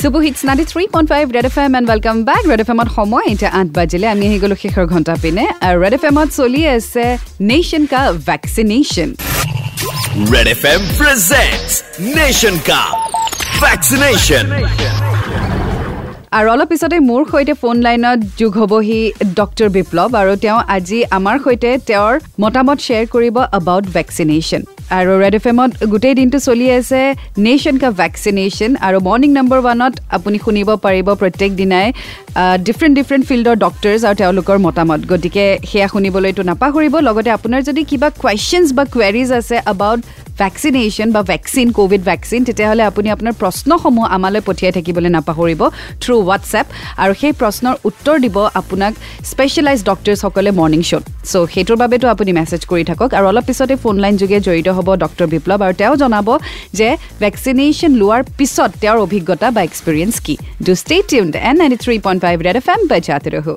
Super hits ninety three point five Red F M and welcome back Red F এমত সময় এতিয়া আঠ বাজিলে আমি আহি গ'লোঁ শেষৰ ঘণ্টা পিনে। আৰু ৰেড এফ এমত চলি আছে নেশ্যন কা vaccination Red FM presents Nation Cup Vaccination. আৰু অলপ পিছতে মোৰ সৈতে ফোন লাইনত যোগ হ'বহি ডক্টৰ বিপ্লৱ আৰু তেওঁ আজি আমাৰ সৈতে তেওঁৰ মতামত শ্বেয়াৰ কৰিব এবাউট ভেকচিনেশ্যন আৰু ৰেড এফ এমত গোটেই দিনটো চলি আছে নেশ্যন কাপ ভেকচিনেশ্যন আৰু মৰ্ণিং নম্বৰ ওৱানত আপুনি শুনিব পাৰিব প্ৰত্যেক দিনাই ডিফাৰেণ্ট ডিফাৰেণ্ট ফিল্ডৰ ডক্টৰ্ছ আৰু তেওঁলোকৰ মতামত। গতিকে সেয়া শুনিবলৈতো নাপাহৰিব। লগতে আপোনাৰ যদি কিবা কুৱেশ্যনছ বা কুৱেৰিজ আছে এবাউট ভেকচিনেশ্যন বা ভেকচিন ক'ভিড ভেকচিন তেতিয়াহ'লে আপুনি আপোনাৰ প্ৰশ্নসমূহ আমালৈ পঠিয়াই থাকিবলৈ নাপাহৰিব থ্ৰু হোৱাটছএপ আৰু সেই প্ৰশ্নৰ উত্তৰ দিব আপোনাক স্পেচিয়েলাইজ ডক্টৰ্ছসকলে মৰ্ণিং শ্ব'ত চ' সেইটোৰ বাবেতো আপুনি মেছেজ কৰি থাকক আৰু অলপ পিছতে ফোন লাইন যোগে জড়িত হ'ব ডক্টৰ বিপ্লৱ আৰু তেওঁ জনাব যে ভেকচিনেশ্যন লোৱাৰ পিছত তেওঁৰ অভিজ্ঞতা বা এক্সপিৰিয়েঞ্চ কি। Do stay tune in ninety three point five Red F M বাজাতে ৰহো